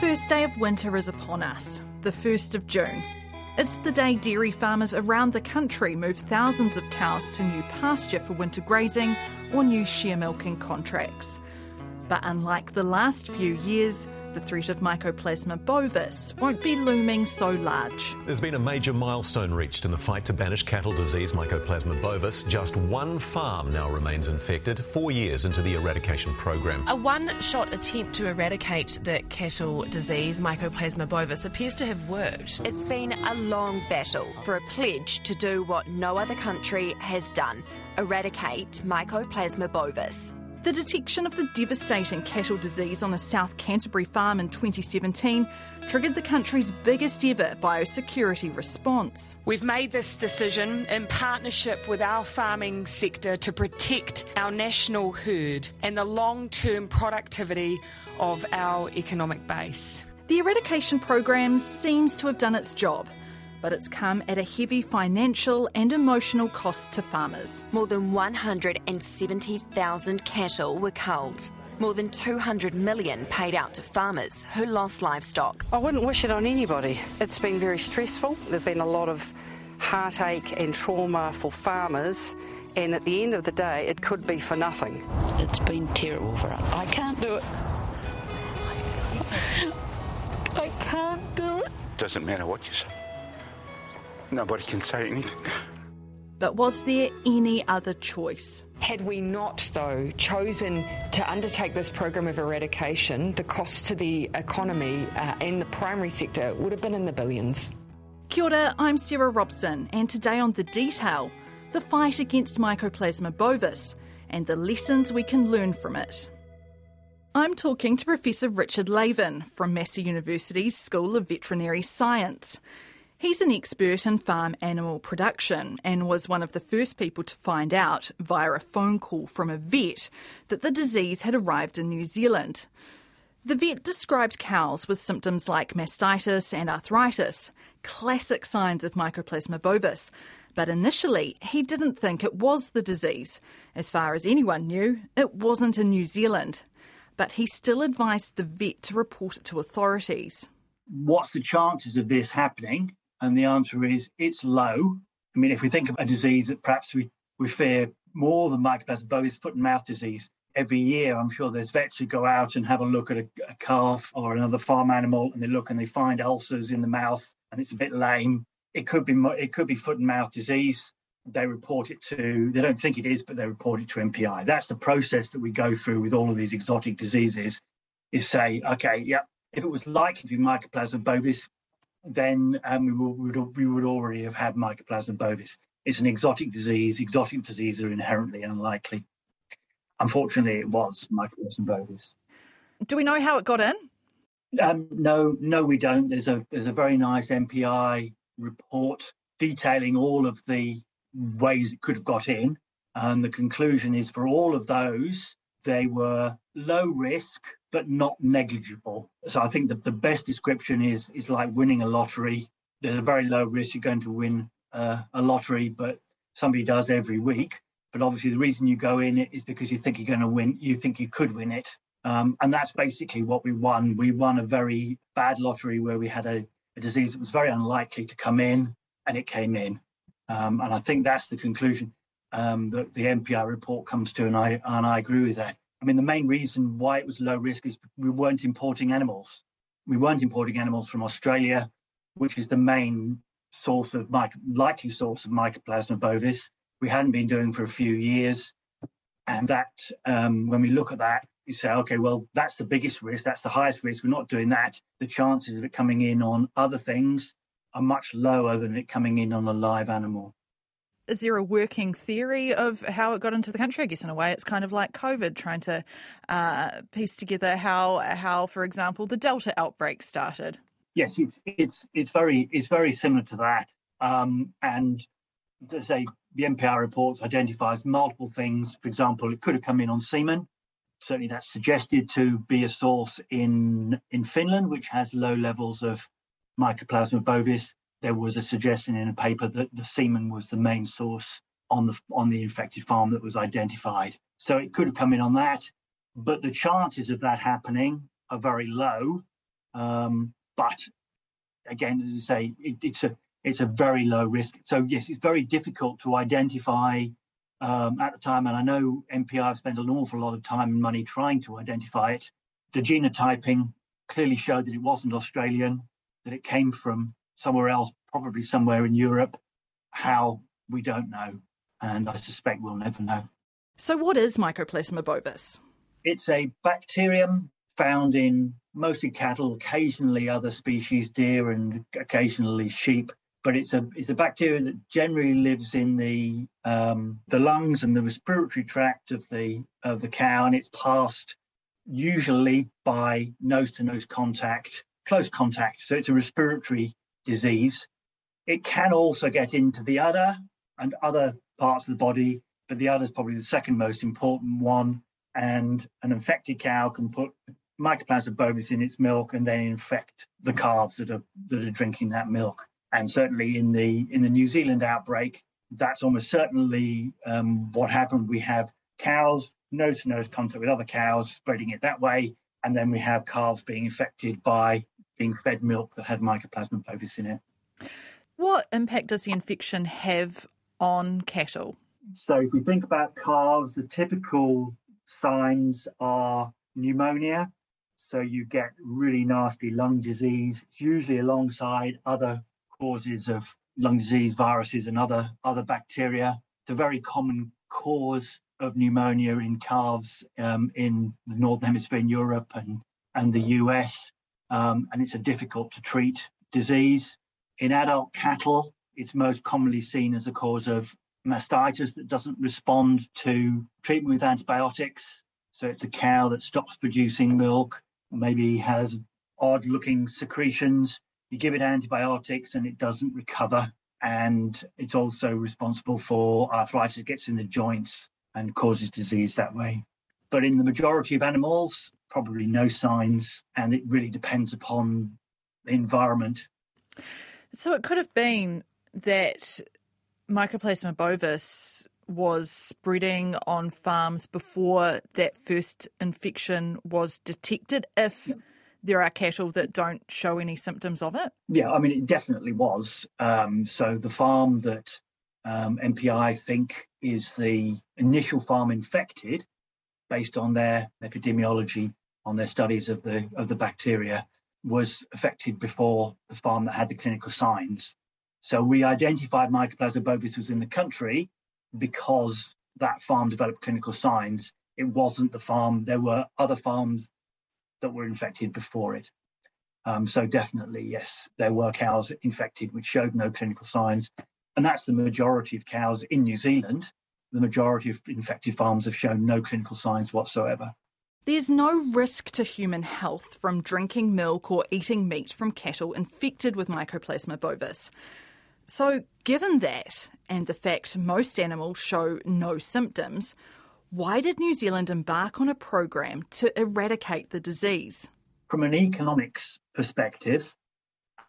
first day of winter is upon us, the 1st of June. It's the day dairy farmers around the country move thousands of cows to new pasture for winter grazing or new share milking contracts. But unlike the last few years, the threat of Mycoplasma bovis won't be looming so large. There's been a major milestone reached in the fight to banish cattle disease Mycoplasma bovis. Just one farm now remains infected, four years into the eradication program. A one shot attempt to eradicate the cattle disease Mycoplasma bovis appears to have worked. It's been a long battle for a pledge to do what no other country has done eradicate Mycoplasma bovis. The detection of the devastating cattle disease on a South Canterbury farm in 2017 triggered the country's biggest ever biosecurity response. We've made this decision in partnership with our farming sector to protect our national herd and the long term productivity of our economic base. The eradication program seems to have done its job but it's come at a heavy financial and emotional cost to farmers. More than 170,000 cattle were culled. More than 200 million paid out to farmers who lost livestock. I wouldn't wish it on anybody. It's been very stressful. There's been a lot of heartache and trauma for farmers, and at the end of the day, it could be for nothing. It's been terrible for us. I can't do it. I can't do it. Doesn't matter what you say. Nobody can say anything. But was there any other choice? Had we not, though, chosen to undertake this program of eradication, the cost to the economy uh, and the primary sector would have been in the billions. Kia ora, I'm Sarah Robson, and today on The Detail, the fight against Mycoplasma bovis and the lessons we can learn from it. I'm talking to Professor Richard Laven from Massey University's School of Veterinary Science. He's an expert in farm animal production and was one of the first people to find out, via a phone call from a vet, that the disease had arrived in New Zealand. The vet described cows with symptoms like mastitis and arthritis, classic signs of Mycoplasma bovis. But initially, he didn't think it was the disease. As far as anyone knew, it wasn't in New Zealand. But he still advised the vet to report it to authorities. What's the chances of this happening? And the answer is it's low. I mean, if we think of a disease that perhaps we, we fear more than mycoplasma bovis, foot and mouth disease, every year I'm sure there's vets who go out and have a look at a, a calf or another farm animal and they look and they find ulcers in the mouth and it's a bit lame. It could be it could be foot and mouth disease. They report it to they don't think it is, but they report it to MPI. That's the process that we go through with all of these exotic diseases. Is say, okay, yeah, if it was likely to be mycoplasma bovis, then um, we, would, we would already have had Mycoplasma bovis. It's an exotic disease. Exotic diseases are inherently unlikely. Unfortunately, it was Mycoplasma bovis. Do we know how it got in? Um, no, no, we don't. There's a there's a very nice MPI report detailing all of the ways it could have got in, and the conclusion is for all of those, they were low risk but not negligible. So I think that the best description is is like winning a lottery. There's a very low risk you're going to win uh, a lottery, but somebody does every week. But obviously, the reason you go in it is because you think you're going to win. You think you could win it, um, and that's basically what we won. We won a very bad lottery where we had a, a disease that was very unlikely to come in, and it came in. Um, and I think that's the conclusion um, that the MPI report comes to, and I and I agree with that. I mean, the main reason why it was low risk is we weren't importing animals. We weren't importing animals from Australia, which is the main source of likely source of Mycoplasma bovis. We hadn't been doing for a few years, and that um, when we look at that, you say, okay, well, that's the biggest risk. That's the highest risk. We're not doing that. The chances of it coming in on other things are much lower than it coming in on a live animal is there a working theory of how it got into the country? I guess in a way, it's kind of like COVID, trying to uh, piece together how, how, for example, the Delta outbreak started. Yes, it's it's it's very it's very similar to that. Um, and to say the MPI reports identifies multiple things. For example, it could have come in on semen. Certainly, that's suggested to be a source in in Finland, which has low levels of Mycoplasma bovis there was a suggestion in a paper that the semen was the main source on the on the infected farm that was identified. So it could have come in on that, but the chances of that happening are very low. Um, but again, as I say, it, it's a it's a very low risk. So yes, it's very difficult to identify um, at the time, and I know MPI have spent an awful lot of time and money trying to identify it. The genotyping clearly showed that it wasn't Australian, that it came from somewhere else, probably somewhere in Europe. How we don't know, and I suspect we'll never know. So, what is Mycoplasma bovis? It's a bacterium found in mostly cattle, occasionally other species, deer, and occasionally sheep. But it's a it's a bacteria that generally lives in the um, the lungs and the respiratory tract of the of the cow, and it's passed usually by nose to nose contact, close contact. So it's a respiratory disease. It can also get into the udder and other parts of the body, but the udder is probably the second most important one. And an infected cow can put Mycoplasma bovis in its milk and then infect the calves that are that are drinking that milk. And certainly in the in the New Zealand outbreak, that's almost certainly um, what happened. We have cows nose to nose contact with other cows, spreading it that way, and then we have calves being infected by being fed milk that had Mycoplasma bovis in it. What impact does the infection have on cattle? So, if we think about calves, the typical signs are pneumonia. So, you get really nasty lung disease, it's usually alongside other causes of lung disease, viruses, and other, other bacteria. It's a very common cause of pneumonia in calves um, in the Northern Hemisphere in Europe and, and the US. Um, and it's a difficult to treat disease. In adult cattle, it's most commonly seen as a cause of mastitis that doesn't respond to treatment with antibiotics. So it's a cow that stops producing milk, maybe has odd looking secretions. You give it antibiotics and it doesn't recover. And it's also responsible for arthritis, it gets in the joints and causes disease that way. But in the majority of animals, probably no signs, and it really depends upon the environment. So it could have been that Mycoplasma bovis was spreading on farms before that first infection was detected if there are cattle that don't show any symptoms of it? Yeah, I mean, it definitely was. Um, so the farm that um, MPI think is the initial farm infected based on their epidemiology, on their studies of the of the bacteria, was affected before the farm that had the clinical signs. So we identified Mycoplasma bovis was in the country because that farm developed clinical signs. It wasn't the farm. There were other farms that were infected before it. Um, so definitely, yes, there were cows infected which showed no clinical signs. And that's the majority of cows in New Zealand. The majority of infected farms have shown no clinical signs whatsoever. There's no risk to human health from drinking milk or eating meat from cattle infected with Mycoplasma bovis. So, given that, and the fact most animals show no symptoms, why did New Zealand embark on a program to eradicate the disease? From an economics perspective,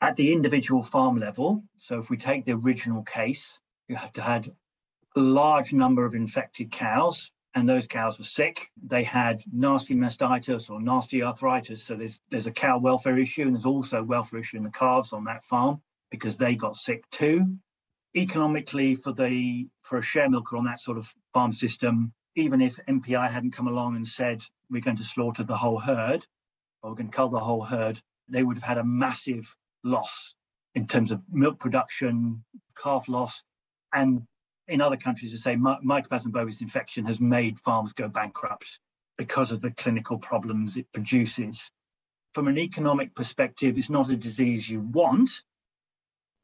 at the individual farm level, so if we take the original case, you had to had large number of infected cows, and those cows were sick. They had nasty mastitis or nasty arthritis. So there's there's a cow welfare issue, and there's also welfare issue in the calves on that farm because they got sick too. Economically, for the for a share milker on that sort of farm system, even if MPI hadn't come along and said we're going to slaughter the whole herd or we're going to cull the whole herd, they would have had a massive loss in terms of milk production, calf loss, and in other countries, to say mycoplasma bovis infection has made farms go bankrupt because of the clinical problems it produces. From an economic perspective, it's not a disease you want.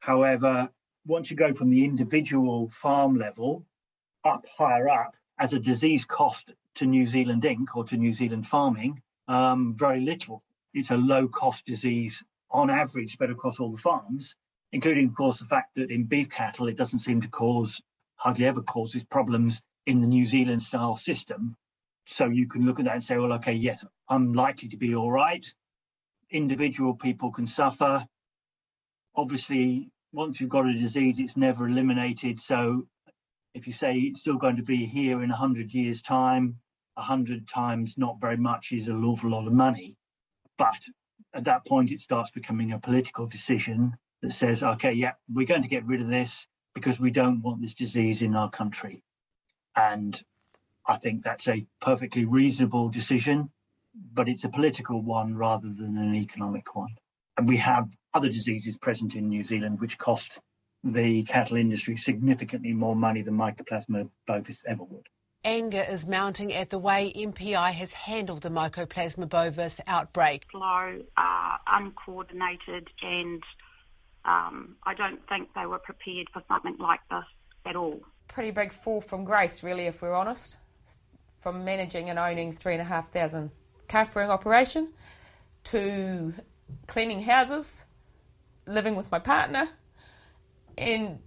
However, once you go from the individual farm level up higher up as a disease cost to New Zealand Inc. or to New Zealand farming, um, very little. It's a low cost disease on average spread across all the farms, including, of course, the fact that in beef cattle, it doesn't seem to cause, hardly ever causes problems in the New Zealand style system. So you can look at that and say, well, okay, yes, I'm likely to be all right. Individual people can suffer. Obviously, once you've got a disease, it's never eliminated. So if you say it's still going to be here in 100 years' time, 100 times not very much is an awful lot of money. But at that point, it starts becoming a political decision that says, okay, yeah, we're going to get rid of this because we don't want this disease in our country. And I think that's a perfectly reasonable decision, but it's a political one rather than an economic one. And we have other diseases present in New Zealand which cost the cattle industry significantly more money than Mycoplasma bovis ever would. Anger is mounting at the way MPI has handled the Mycoplasma bovis outbreak. Slow, uh, uncoordinated, and um, I don't think they were prepared for something like this at all. Pretty big fall from grace, really, if we're honest. From managing and owning three and a half thousand calf rearing operation to cleaning houses, living with my partner, and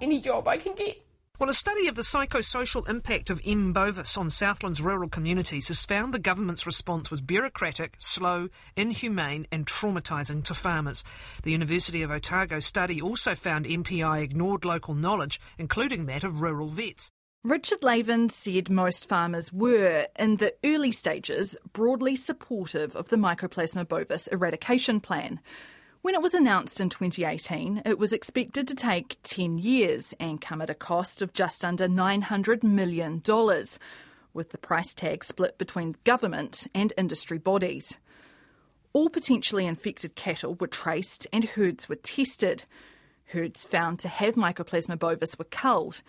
any job I can get. Well, a study of the psychosocial impact of M. bovis on Southland's rural communities has found the government's response was bureaucratic, slow, inhumane, and traumatising to farmers. The University of Otago study also found MPI ignored local knowledge, including that of rural vets. Richard Laven said most farmers were, in the early stages, broadly supportive of the Mycoplasma bovis eradication plan. When it was announced in 2018, it was expected to take 10 years and come at a cost of just under $900 million, with the price tag split between government and industry bodies. All potentially infected cattle were traced and herds were tested. Herds found to have Mycoplasma bovis were culled.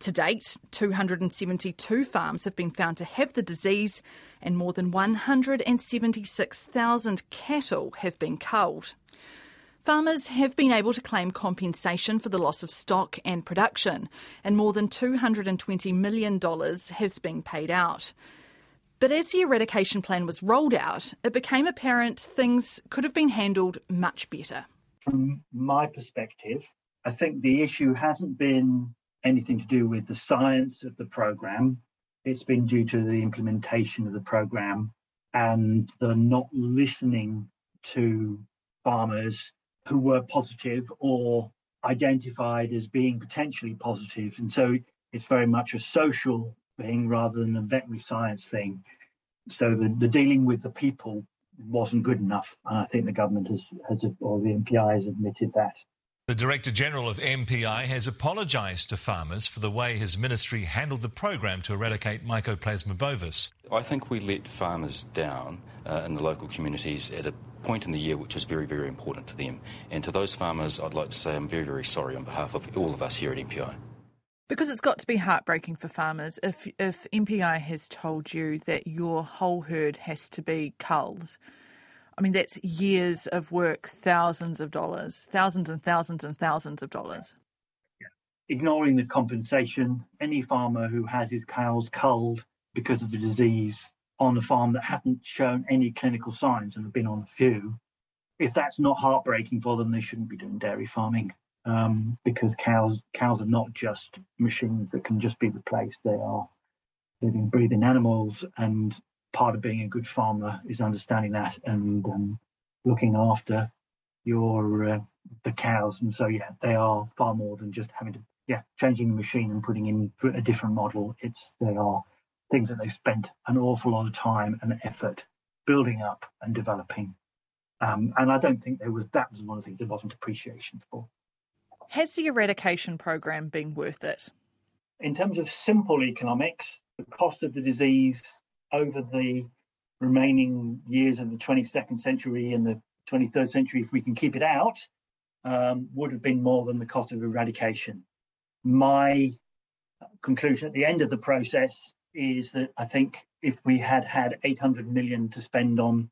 To date, 272 farms have been found to have the disease, and more than 176,000 cattle have been culled. Farmers have been able to claim compensation for the loss of stock and production, and more than $220 million has been paid out. But as the eradication plan was rolled out, it became apparent things could have been handled much better. From my perspective, I think the issue hasn't been anything to do with the science of the program. It's been due to the implementation of the program and the not listening to farmers who were positive or identified as being potentially positive. And so it's very much a social thing rather than a veterinary science thing. So the, the dealing with the people wasn't good enough. And I think the government has, has or the MPI has admitted that. The Director General of MPI has apologised to farmers for the way his ministry handled the program to eradicate Mycoplasma bovis. I think we let farmers down uh, in the local communities at a point in the year which is very, very important to them. And to those farmers, I'd like to say I'm very, very sorry on behalf of all of us here at MPI. Because it's got to be heartbreaking for farmers if if MPI has told you that your whole herd has to be culled. I mean, that's years of work, thousands of dollars, thousands and thousands and thousands of dollars. Ignoring the compensation, any farmer who has his cows culled because of a disease on a farm that hadn't shown any clinical signs and have been on a few, if that's not heartbreaking for them, they shouldn't be doing dairy farming um, because cows cows are not just machines that can just be replaced. They are living, breathing animals, and part of being a good farmer is understanding that and um, looking after your uh, the cows. And so, yeah, they are far more than just having to yeah changing the machine and putting in a different model. It's they are things that they've spent an awful lot of time and effort building up and developing. Um, and I don't think there was that was one of the things there wasn't appreciation for. Has the eradication program been worth it? In terms of simple economics, the cost of the disease over the remaining years of the 22nd century and the 23rd century, if we can keep it out, um, would have been more than the cost of eradication. My conclusion at the end of the process is that I think if we had had 800 million to spend on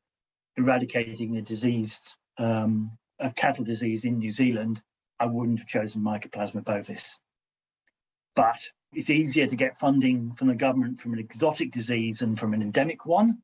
eradicating a disease, um, a cattle disease in New Zealand, I wouldn't have chosen Mycoplasma bovis. But it's easier to get funding from the government from an exotic disease than from an endemic one.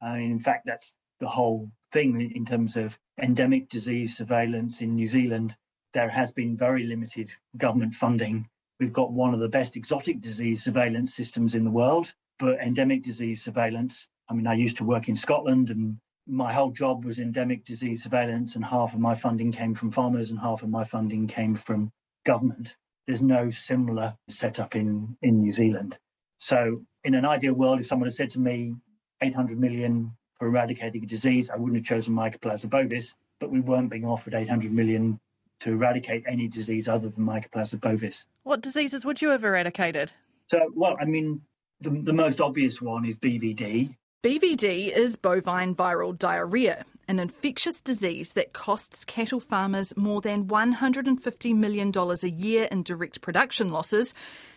I in fact, that's the whole thing in terms of endemic disease surveillance in New Zealand. There has been very limited government funding We've got one of the best exotic disease surveillance systems in the world but endemic disease surveillance. I mean, I used to work in Scotland and my whole job was endemic disease surveillance, and half of my funding came from farmers and half of my funding came from government. There's no similar setup in, in New Zealand. So, in an ideal world, if someone had said to me, 800 million for eradicating a disease, I wouldn't have chosen Mycoplasma bovis, but we weren't being offered 800 million to eradicate any disease other than Mycoplasma bovis. What diseases would you have eradicated? So, well, I mean, the, the most obvious one is BVD. BVD is bovine viral diarrhea, an infectious disease that costs cattle farmers more than $150 million a year in direct production losses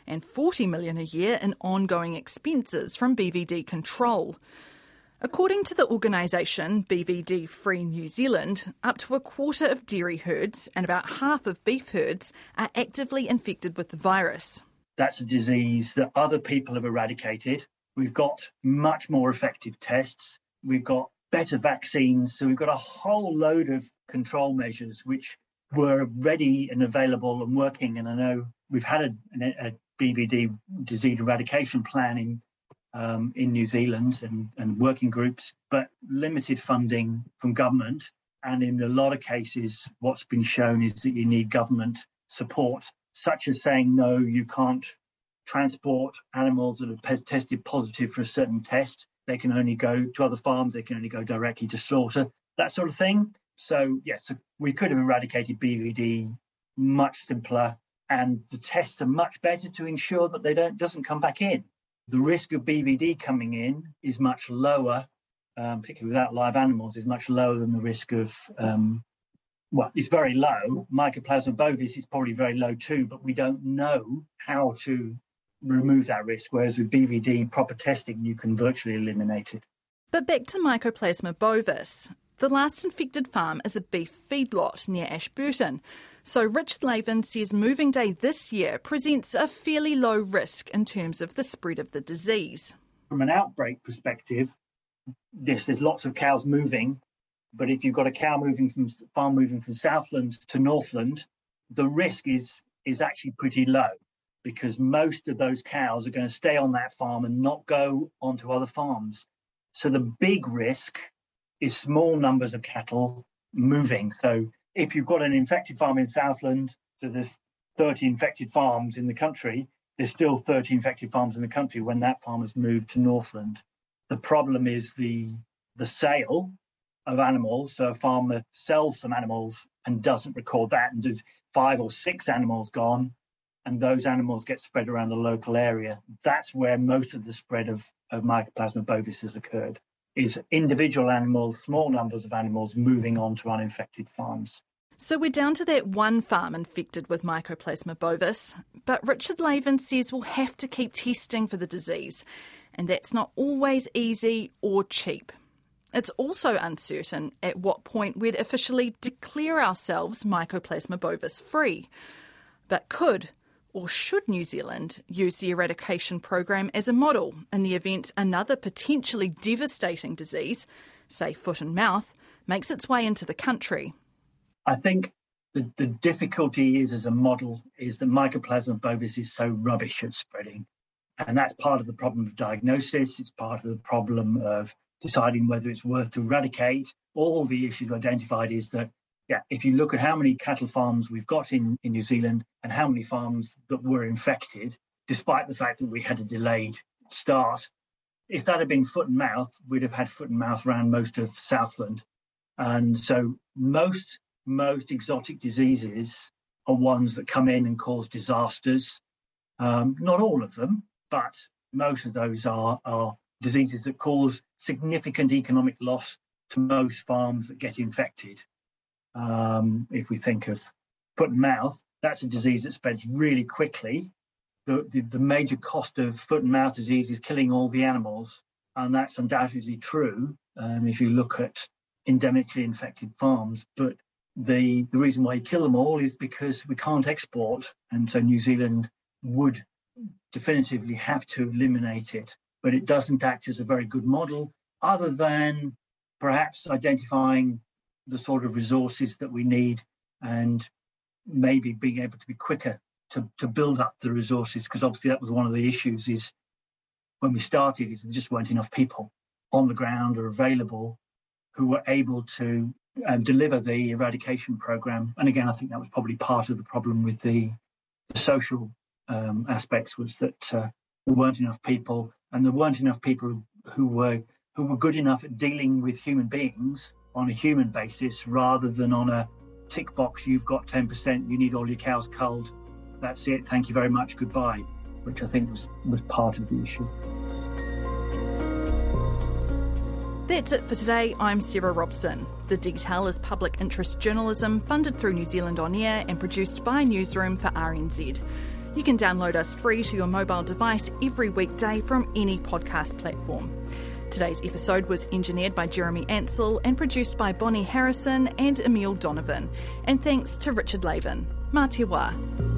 and 40 million a year in ongoing expenses from BVD control. According to the organisation BVD Free New Zealand, up to a quarter of dairy herds and about half of beef herds are actively infected with the virus. That's a disease that other people have eradicated. We've got much more effective tests. We've got better vaccines. So we've got a whole load of control measures which were ready and available and working. And I know we've had a, a BVD disease eradication plan in um, in New Zealand and, and working groups, but limited funding from government. And in a lot of cases, what's been shown is that you need government support, such as saying, no, you can't transport animals that have tested positive for a certain test. They can only go to other farms, they can only go directly to slaughter, that sort of thing. So, yes, we could have eradicated BVD much simpler, and the tests are much better to ensure that they don't doesn't come back in the risk of BVD coming in is much lower, um, particularly without live animals, is much lower than the risk of, um, well, it's very low. Mycoplasma bovis is probably very low too, but we don't know how to remove that risk. Whereas with BVD, proper testing, you can virtually eliminate it. But back to Mycoplasma bovis. The last infected farm is a beef feedlot near Ashburton. So Richard Laven says moving day this year presents a fairly low risk in terms of the spread of the disease. From an outbreak perspective, yes, there's lots of cows moving, but if you've got a cow moving from farm moving from Southland to Northland, the risk is is actually pretty low because most of those cows are going to stay on that farm and not go onto other farms. So the big risk is small numbers of cattle moving. So if you've got an infected farm in Southland, so there's 30 infected farms in the country, there's still 30 infected farms in the country when that farm has moved to Northland. The problem is the the sale of animals. So a farmer sells some animals and doesn't record that, and there's five or six animals gone, and those animals get spread around the local area. That's where most of the spread of, of Mycoplasma bovis has occurred is individual animals, small numbers of animals moving on to uninfected farms. So we're down to that one farm infected with Mycoplasma bovis, but Richard Laven says we'll have to keep testing for the disease, and that's not always easy or cheap. It's also uncertain at what point we'd officially declare ourselves Mycoplasma bovis free. But could or should New Zealand use the eradication program as a model in the event another potentially devastating disease, say foot and mouth, makes its way into the country? I think the, the difficulty is as a model is that Mycoplasma bovis is so rubbish at spreading. And that's part of the problem of diagnosis. It's part of the problem of deciding whether it's worth to eradicate. All the issues identified is that yeah, if you look at how many cattle farms we've got in, in New Zealand and how many farms that were infected, despite the fact that we had a delayed start, if that had been foot and mouth, we'd have had foot and mouth around most of Southland. And so most most exotic diseases are ones that come in and cause disasters. Um, not all of them, but most of those are, are diseases that cause significant economic loss to most farms that get infected. Um, if we think of foot and mouth, that's a disease that spreads really quickly. The, the, the, major cost of foot and mouth disease is killing all the animals, and that's undoubtedly true um, if you look at endemically infected farms. But the, the reason why you kill them all is because we can't export, and so New Zealand would definitively have to eliminate it. But it doesn't act as a very good model, other than perhaps identifying the sort of resources that we need and maybe being able to be quicker to, to build up the resources because obviously that was one of the issues is when we started is there just weren't enough people on the ground or available who were able to um, deliver the eradication program. And again i think that was probably part of the problem with the, the social um, aspects was that uh, there weren't enough people and there weren't enough people who were who were good enough at dealing with human beings on a human basis rather than on a tick box you've got 10% you need all your cows culled that's it thank you very much goodbye which i think was was part of the issue That's it for today. I'm Sarah Robson. The Detail is public interest journalism funded through New Zealand On Air and produced by Newsroom for RNZ. You can download us free to your mobile device every weekday from any podcast platform. Today's episode was engineered by Jeremy Ansell and produced by Bonnie Harrison and Emil Donovan. And thanks to Richard te wā.